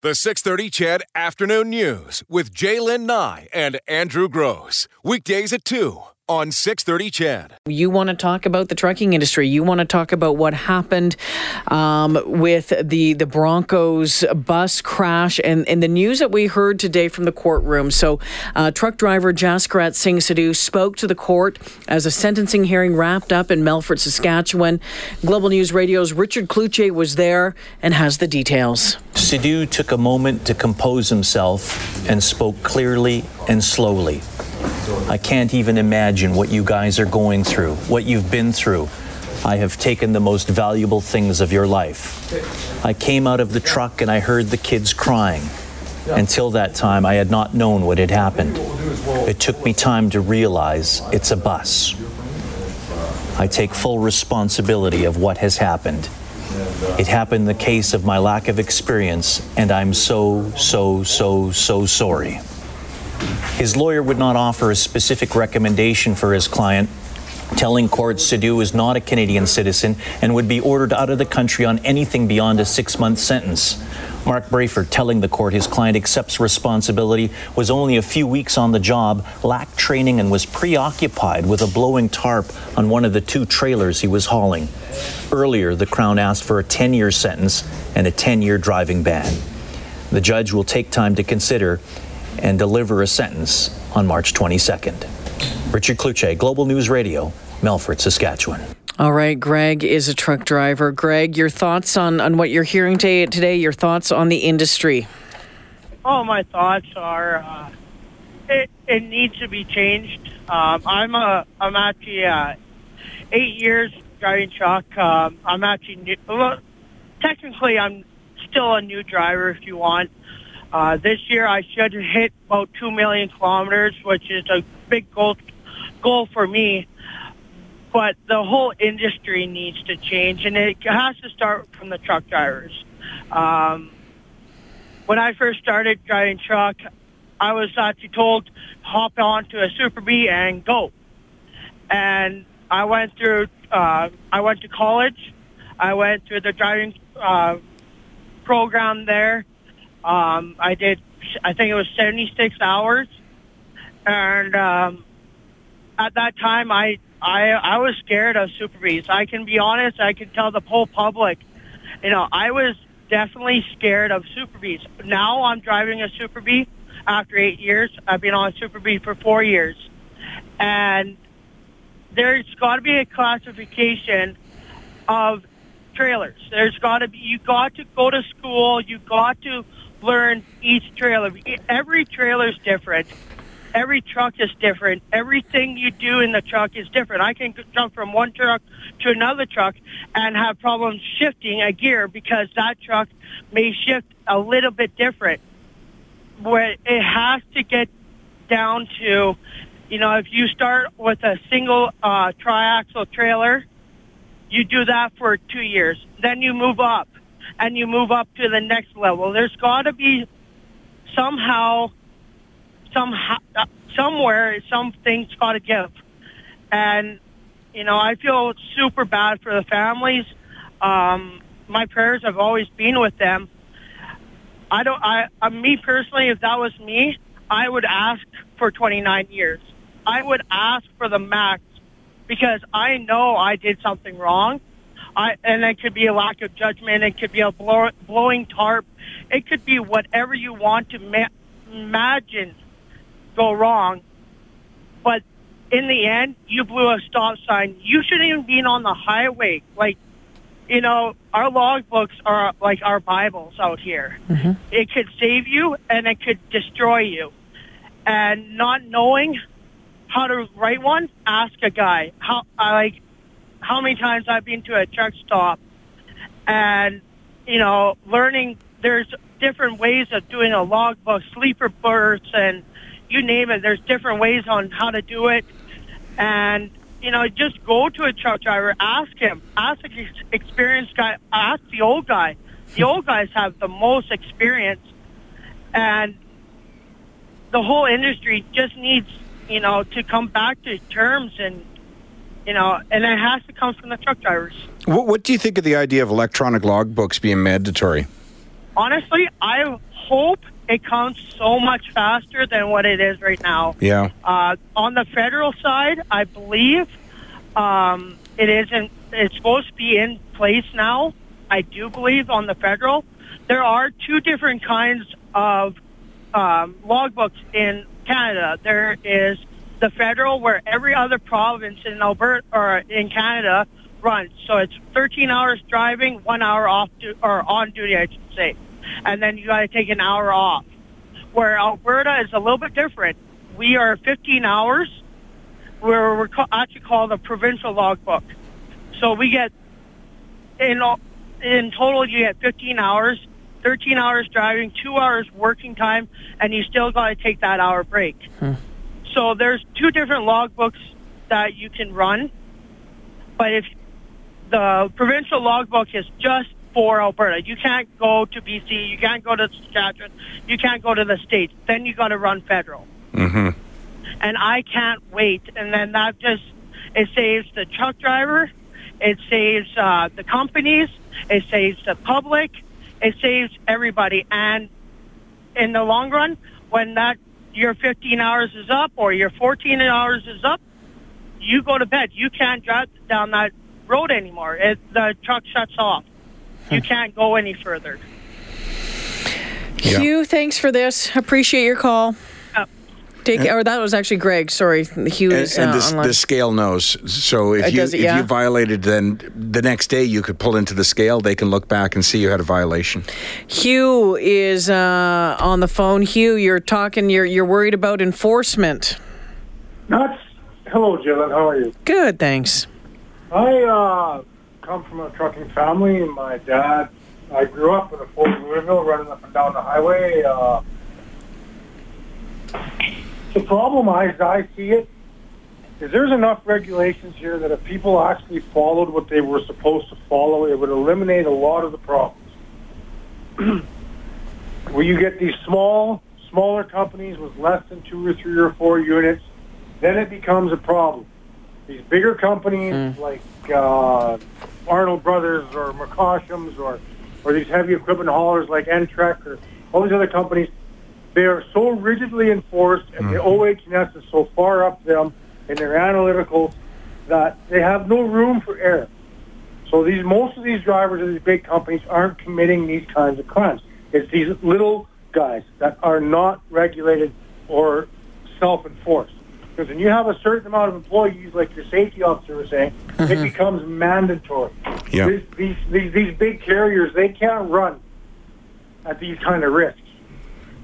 The 630 CHED Afternoon News with Jaylen Nye and Andrew Gross. Weekdays at 2 on 630 CHED. You want to talk about the trucking industry. You want to talk about what happened um, with the, the Broncos bus crash and, and the news that we heard today from the courtroom. So, uh, truck driver Jaskirat Singh Sidhu spoke to the court as a sentencing hearing wrapped up in Melfort, Saskatchewan. Global News Radio's Richard Cloutier was there and has the details. Sidhu took a moment to compose himself and spoke clearly and slowly. I can't even imagine what you guys are going through, what you've been through. I have taken the most valuable things of your life. I came out of the truck and I heard the kids crying. Until that time, I had not known what had happened. It took me time to realize it's a bus. I take full responsibility of what has happened. It happened the case of my lack of experience, and I'm so, so, so, so sorry. His lawyer would not offer a specific recommendation for his client, telling courts Sidhu is not a Canadian citizen and would be ordered out of the country on anything beyond a six month sentence. Mark Brayford telling the court his client accepts responsibility, was only a few weeks on the job, lacked training, and was preoccupied with a blowing tarp on one of the two trailers he was hauling. Earlier, the Crown asked for a 10 year sentence and a 10 year driving ban. The judge will take time to consider and deliver a sentence on March 22nd. Richard Cloutier, Global News Radio, Melfort, Saskatchewan. All right, Greg is a truck driver. Greg, your thoughts on, on what you're hearing today, today, your thoughts on the industry? Oh, my thoughts are uh, it, it needs to be changed. Um, I'm a, I'm actually uh, eight years driving truck. Um, I'm actually new, well, technically I'm still a new driver if you want. Uh, this year I should hit about 2 million kilometers, which is a big goal, goal for me. But the whole industry needs to change, and it has to start from the truck drivers. Um, when I first started driving truck, I was actually told hop onto a Super B and go. And I went through, uh, I went to college. I went through the driving uh, program there um, I did, I think it was 76 hours. And um, at that time, I, I, I was scared of Super Bs. I can be honest. I can tell the whole public, you know, I was definitely scared of Super. Now I'm driving a Super B after eight years. I've been on a Super for four years. And there's got to be a classification of trailers. There's got to be, you got to go to school. You got to learn each trailer. Every trailer is different. Every truck is different. Everything you do in the truck is different. I can jump from one truck to another truck and have problems shifting a gear because that truck may shift a little bit different. Where it has to get down to, you know, if you start with a single uh, triaxle trailer, you do that for two years. Then you move up and you move up to the next level. There's got to be somehow, somehow, somewhere, something's got to give. And, you know, I feel super bad for the families. Um, my prayers have always been with them. I don't, I, uh, me personally, if that was me, I would ask for 29 years. I would ask for the max because I know I did something wrong I, and it could be a lack of judgment. It could be a blow, blowing tarp. It could be whatever you want to ma- imagine go wrong. But in the end, you blew a stop sign. You shouldn't even be on the highway. Like, you know, our logbooks are like our Bibles out here. Mm-hmm. It could save you and it could destroy you. And not knowing how to write one, ask a guy. How I like how many times I've been to a truck stop and, you know, learning there's different ways of doing a logbook, sleeper berths, and you name it. There's different ways on how to do it. And, you know, just go to a truck driver, ask him, ask the experienced guy, ask the old guy. The old guys have the most experience. And the whole industry just needs, you know, to come back to terms and you know, and it has to come from the truck drivers. What, what do you think of the idea of electronic logbooks being mandatory? Honestly, I hope it counts so much faster than what it is right now. Yeah. Uh, on the federal side, I believe um, it isn't. It's supposed to be in place now. I do believe on the federal, there are two different kinds of um, logbooks in Canada. There is the federal, where every other province in Alberta or in Canada runs. So it's 13 hours driving, one hour off du- or on duty, I should say, and then you got to take an hour off. Where Alberta is a little bit different. We are 15 hours. Where we're actually called a provincial logbook. So we get in all- in total you get 15 hours, 13 hours driving, two hours working time, and you still got to take that hour break. Hmm. So there's two different logbooks that you can run, but if the provincial logbook is just for Alberta, you can't go to BC, you can't go to Saskatchewan, you can't go to the states. Then you got to run federal Mm-hmm. and I can't wait. And then that just it saves the truck driver, it saves uh, the companies, it saves the public, it saves everybody. And in the long run, when that your 15 hours is up or your 14 hours is up, you go to bed. You can't drive down that road anymore. It, the truck shuts off. You hmm. can't go any further. Yeah. Hugh, thanks for this. Appreciate your call. Uh, Take, or that was actually Greg. Sorry, Hugh And, is and uh, this, online. the scale knows. So if It you does it, if yeah? you violated, then the next day you could pull into the scale. They can look back and see you had a violation. Hugh is uh, on the phone. Hugh, you're talking. You're you're worried about enforcement. Not. Hello, Jalen. How are you? Good, thanks. I uh, come from a trucking family. My dad, I grew up in a Fort Louisville, running up and down the highway. The problem, as I see it, is there's enough regulations here that if people actually followed what they were supposed to follow, it would eliminate a lot of the problems. Where you get these small, smaller companies with less than two or three or four units, then it becomes a problem. These bigger companies like uh, Arnold Brothers or McCoshams or or these heavy equipment haulers like Entrec or all these other companies, they are so rigidly enforced and the mm-hmm. OHS is so far up them in their analyticals that they have no room for error. So these most of these drivers of these big companies aren't committing these kinds of crimes. It's these little guys that are not regulated or self-enforced. Because when you have a certain amount of employees, like your safety officer was saying, it mm-hmm. becomes mandatory. Yeah. These, these, these, these big carriers, they can't run at these kind of risks.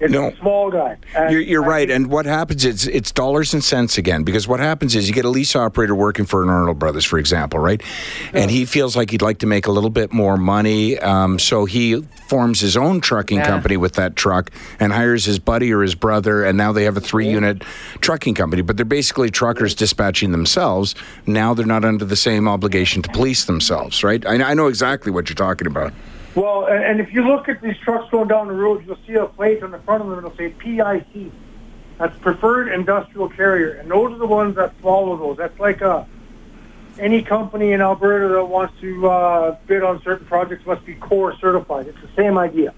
It's No. a small guy. And You're, you're right. And what happens is it's dollars and cents again because what happens is you get a lease operator working for an Arnold Brothers, for example, right? And he feels like he'd like to make a little bit more money. Um, so he forms his own trucking Yeah. company with that truck and hires his buddy or his brother. And now they have a three unit trucking company. But they're basically truckers dispatching themselves. Now they're not under the same obligation to police themselves, right? I, I know exactly what you're talking about. Well, and, and if you look at these trucks going down the road, you'll see a plate on the front of them. It'll say PIC. That's Preferred Industrial Carrier, and those are the ones that follow those. That's like a any company in Alberta that wants to uh, bid on certain projects must be COR certified. It's the same idea.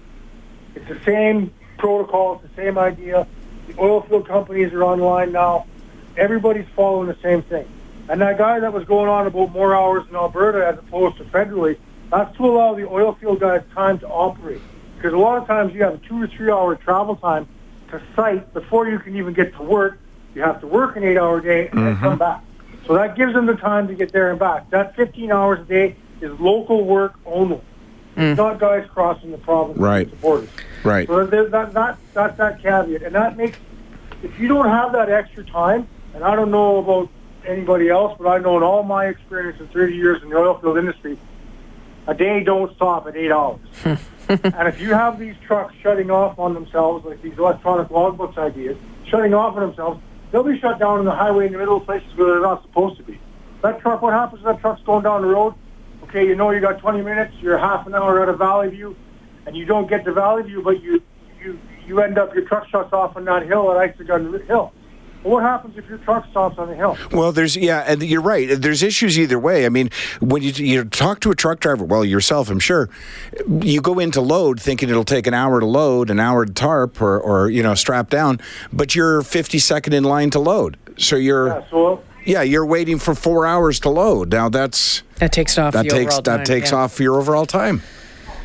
It's the same protocol. It's the same idea. The oil field companies are online now. Everybody's following the same thing. And that guy that was going on about more hours in Alberta as opposed to federally, that's to allow the oil field guys time to operate. Because a lot of times you have a two or three hour travel time to site before you can even get to work. You have to work an eight hour day and then come mm-hmm. back. So that gives them the time to get there and back. That 15 hours a day is local work only. Mm. It's not guys crossing the province Right. the borders. Right. So there's that, that, that's that caveat. And that makes, if you don't have that extra time, and I don't know about anybody else, but I know in all my experience in 30 years in the oil field industry, a day don't stop at eight hours. and if you have these trucks shutting off on themselves, like these electronic logbooks ideas, shutting off on themselves, they'll be shut down on the highway in the middle of places where they're not supposed to be. That truck, what happens if that truck's going down the road? Okay, you know you got 20 minutes, you're half an hour out of Valley View, and you don't get to Valley View, but you you you end up your truck shuts off on that hill at Isagun Hill. Well, what happens if your truck stops on the hill? Well, there's yeah, and you're right. There's issues either way. I mean, when you you talk to a truck driver, well, yourself, I'm sure, you go into load thinking it'll take an hour to load, an hour to tarp, or or you know strap down, but you're 50 second in line to load, so you're Yeah, so yeah, you're waiting for four hours to load. Now that's That takes off that the takes overall that time, takes yeah. off your overall time.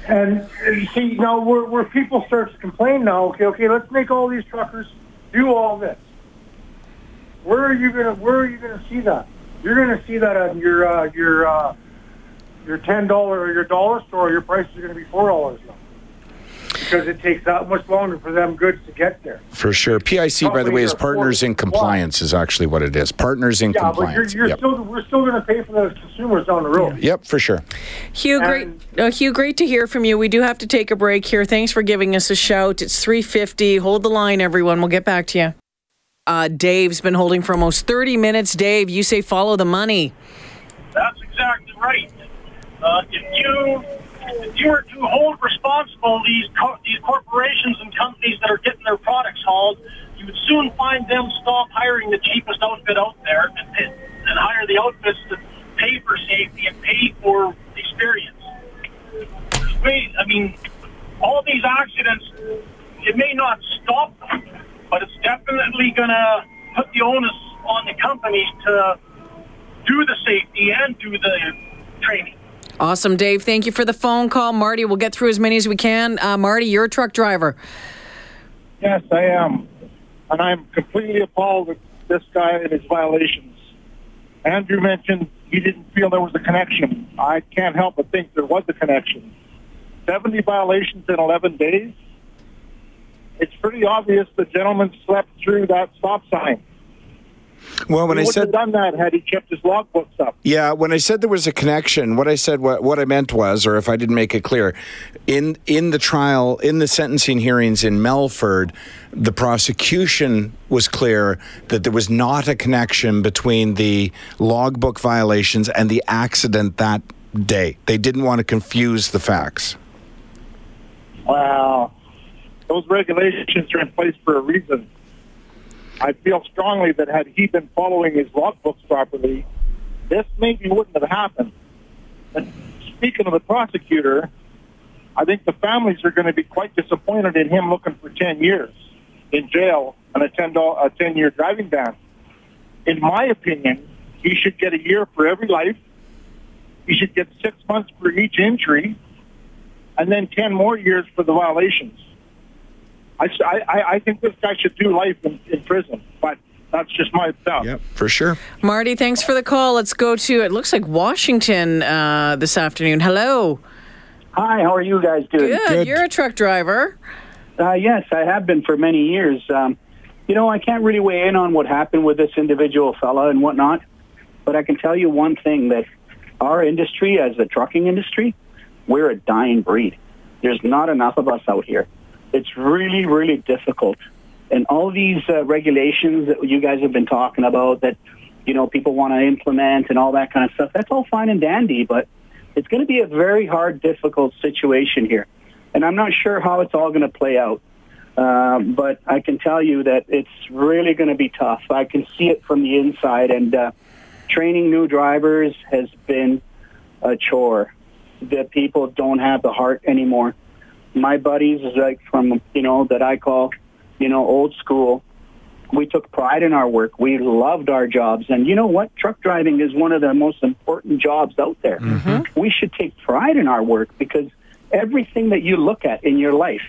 And you see, now where, where people start to complain now, okay, okay, let's make all these truckers do all this. Where are you gonna Where are you gonna see that? You're gonna see that at your uh, your uh, your ten dollar or your dollar store. Your prices are gonna be four dollars now because it takes that much longer for them goods to get there. For sure. PIC, by the way, is partners in forced to comply. compliance. Is actually what it is. Partners in Yeah, but you're, you're Yep. still we're still gonna pay for those consumers down the road. Yep, for sure. Hugh, great, uh, Hugh, great to hear from you. We do have to take a break here. Thanks for giving us a shout. It's three fifty. Hold the line, everyone. We'll get back to you. Uh, Dave's been holding for almost thirty minutes. Dave, you say follow the money. That's exactly right. Uh, if you if you were to hold responsible these co- these corporations and companies that are getting their products hauled, you would soon find them stop hiring the cheapest outfit out there and, and, hire the outfits that pay for safety and pay for experience. Wait, I mean, all these accidents, it may not stop them, but it's definitely going to put the onus on the companies to do the safety and do the training. Awesome, Dave. Thank you for the phone call, Marty. We'll get through as many as we can. Uh, Marty, you're a truck driver. Yes, I am. And I'm completely appalled at this guy and his violations. Andrew mentioned he didn't feel there was a connection. I can't help but think there was a connection. 70 violations in 11 days? It's pretty obvious the gentleman slept through that stop sign. Well, when he I said have done that had he kept his logbooks up. Yeah, when I said there was a connection, what I said, what, what I meant was, or if I didn't make it clear, in in the trial, in the sentencing hearings in Melfort, the prosecution was clear that there was not a connection between the logbook violations and the accident that day. They didn't want to confuse the facts. Wow. Those regulations are in place for a reason. I feel strongly that had he been following his logbooks properly, this maybe wouldn't have happened. And speaking of the prosecutor, I think the families are going to be quite disappointed in him looking for 10 years in jail and a 10, a 10 year driving ban. In my opinion, he should get a year for every life. He should get six months for each injury and then 10 more years for the violations. I, I, I think this guy should do life in, in prison, but that's just my thought. Yep, for sure. Marty, thanks for the call. Let's go to, it looks like Washington uh, this afternoon. Hello. Hi, how are you guys doing? Good. Good. You're a truck driver. Uh, yes, I have been for many years. Um, you know, I can't really weigh in on what happened with this individual fella and whatnot, but I can tell you one thing that our industry, as the trucking industry, we're a dying breed. There's not enough of us out here. It's really, really difficult. And all these uh, regulations that you guys have been talking about that, you know, people want to implement and all that kind of stuff, that's all fine and dandy, but it's going to be a very hard, difficult situation here. And I'm not sure how it's all going to play out. Um, but I can tell you that it's really going to be tough. I can see it from the inside, and uh, training new drivers has been a chore. The people don't have the heart anymore. My buddies, like from you know that I call, you know, old school. We took pride in our work. We loved our jobs, and you know what? Truck driving is one of the most important jobs out there. Mm-hmm. We should take pride in our work because everything that you look at in your life,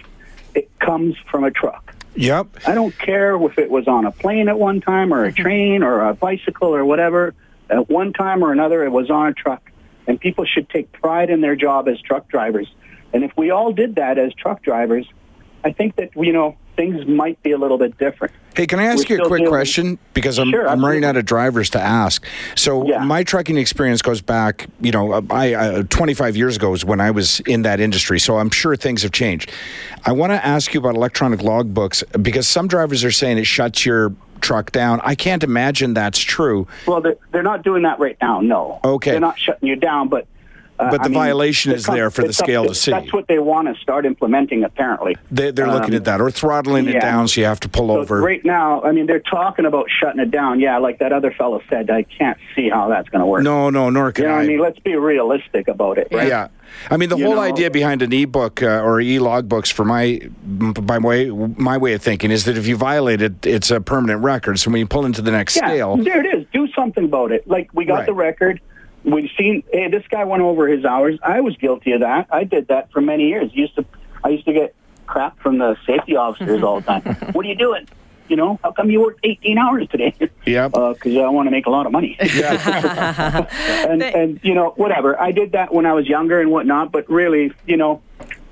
it comes from a truck. Yep. I don't care if it was on a plane at one time or a mm-hmm. train or a bicycle or whatever. At one time or another, it was on a truck. And people should take pride in their job as truck drivers. And if we all did that as truck drivers, I think that, you know, things might be a little bit different. Hey, can I ask We're you a quick dealing- question? Because I'm, Sure, I'm running out of drivers to ask. So Yeah. my trucking experience goes back, you know, I, uh, 25 years ago is when I was in that industry. So I'm sure things have changed. I want to ask you about electronic logbooks because some drivers are saying it shuts your truck down. I can't imagine that's true. Well, they're, they're not doing that right now, no. Okay. They're not shutting you down, but Uh, But the I mean, violation is there for the up- scale to see. That's what they want to start implementing, apparently. They, they're looking Um, at that or throttling it down so you have to pull So over. right now, I mean, they're talking about shutting it down. Yeah, like that other fellow said, I can't see how that's going to work. No, no, nor can you know I. I mean? Let's be realistic about it, right? Yeah. I mean, the You whole know- idea behind an e-book uh, or e-log books, for my by way my way of thinking, is that if you violate it, it's a permanent record. So when you pull into the next Yeah, scale, there it is. Do something about it. Like we got Right. the record. We've seen. Hey, this guy went over his hours. I was guilty of that. I did that for many years. Used to. I used to get crap from the safety officers all the time. what are you doing? You know, how come you worked 18 hours today? Yeah. Because I want to make a lot of money. and and you know whatever. I did that when I was younger and whatnot. But really, you know,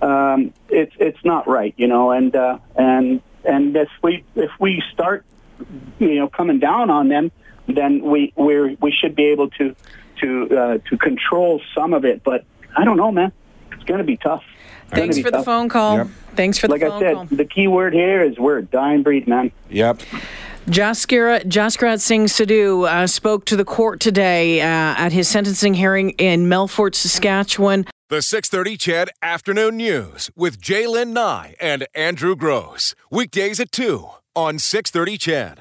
um, it's it's not right. You know, and uh, and and if we if we start, you know, coming down on them, then we we we should be able to to uh, to control some of it. But I don't know, man. It's going to be tough. It's Thanks be for the phone call. Yep. Thanks for the phone call. Like I said, call. the key word here is we're a dying breed, man. yep. Jaskira, Jaskrat Singh Sidhu uh, spoke to the court today uh, at his sentencing hearing in Melfort, Saskatchewan. The 630 CHED Afternoon News with Jaylen Nye and Andrew Gross. Weekdays at 2 on 630 CHED.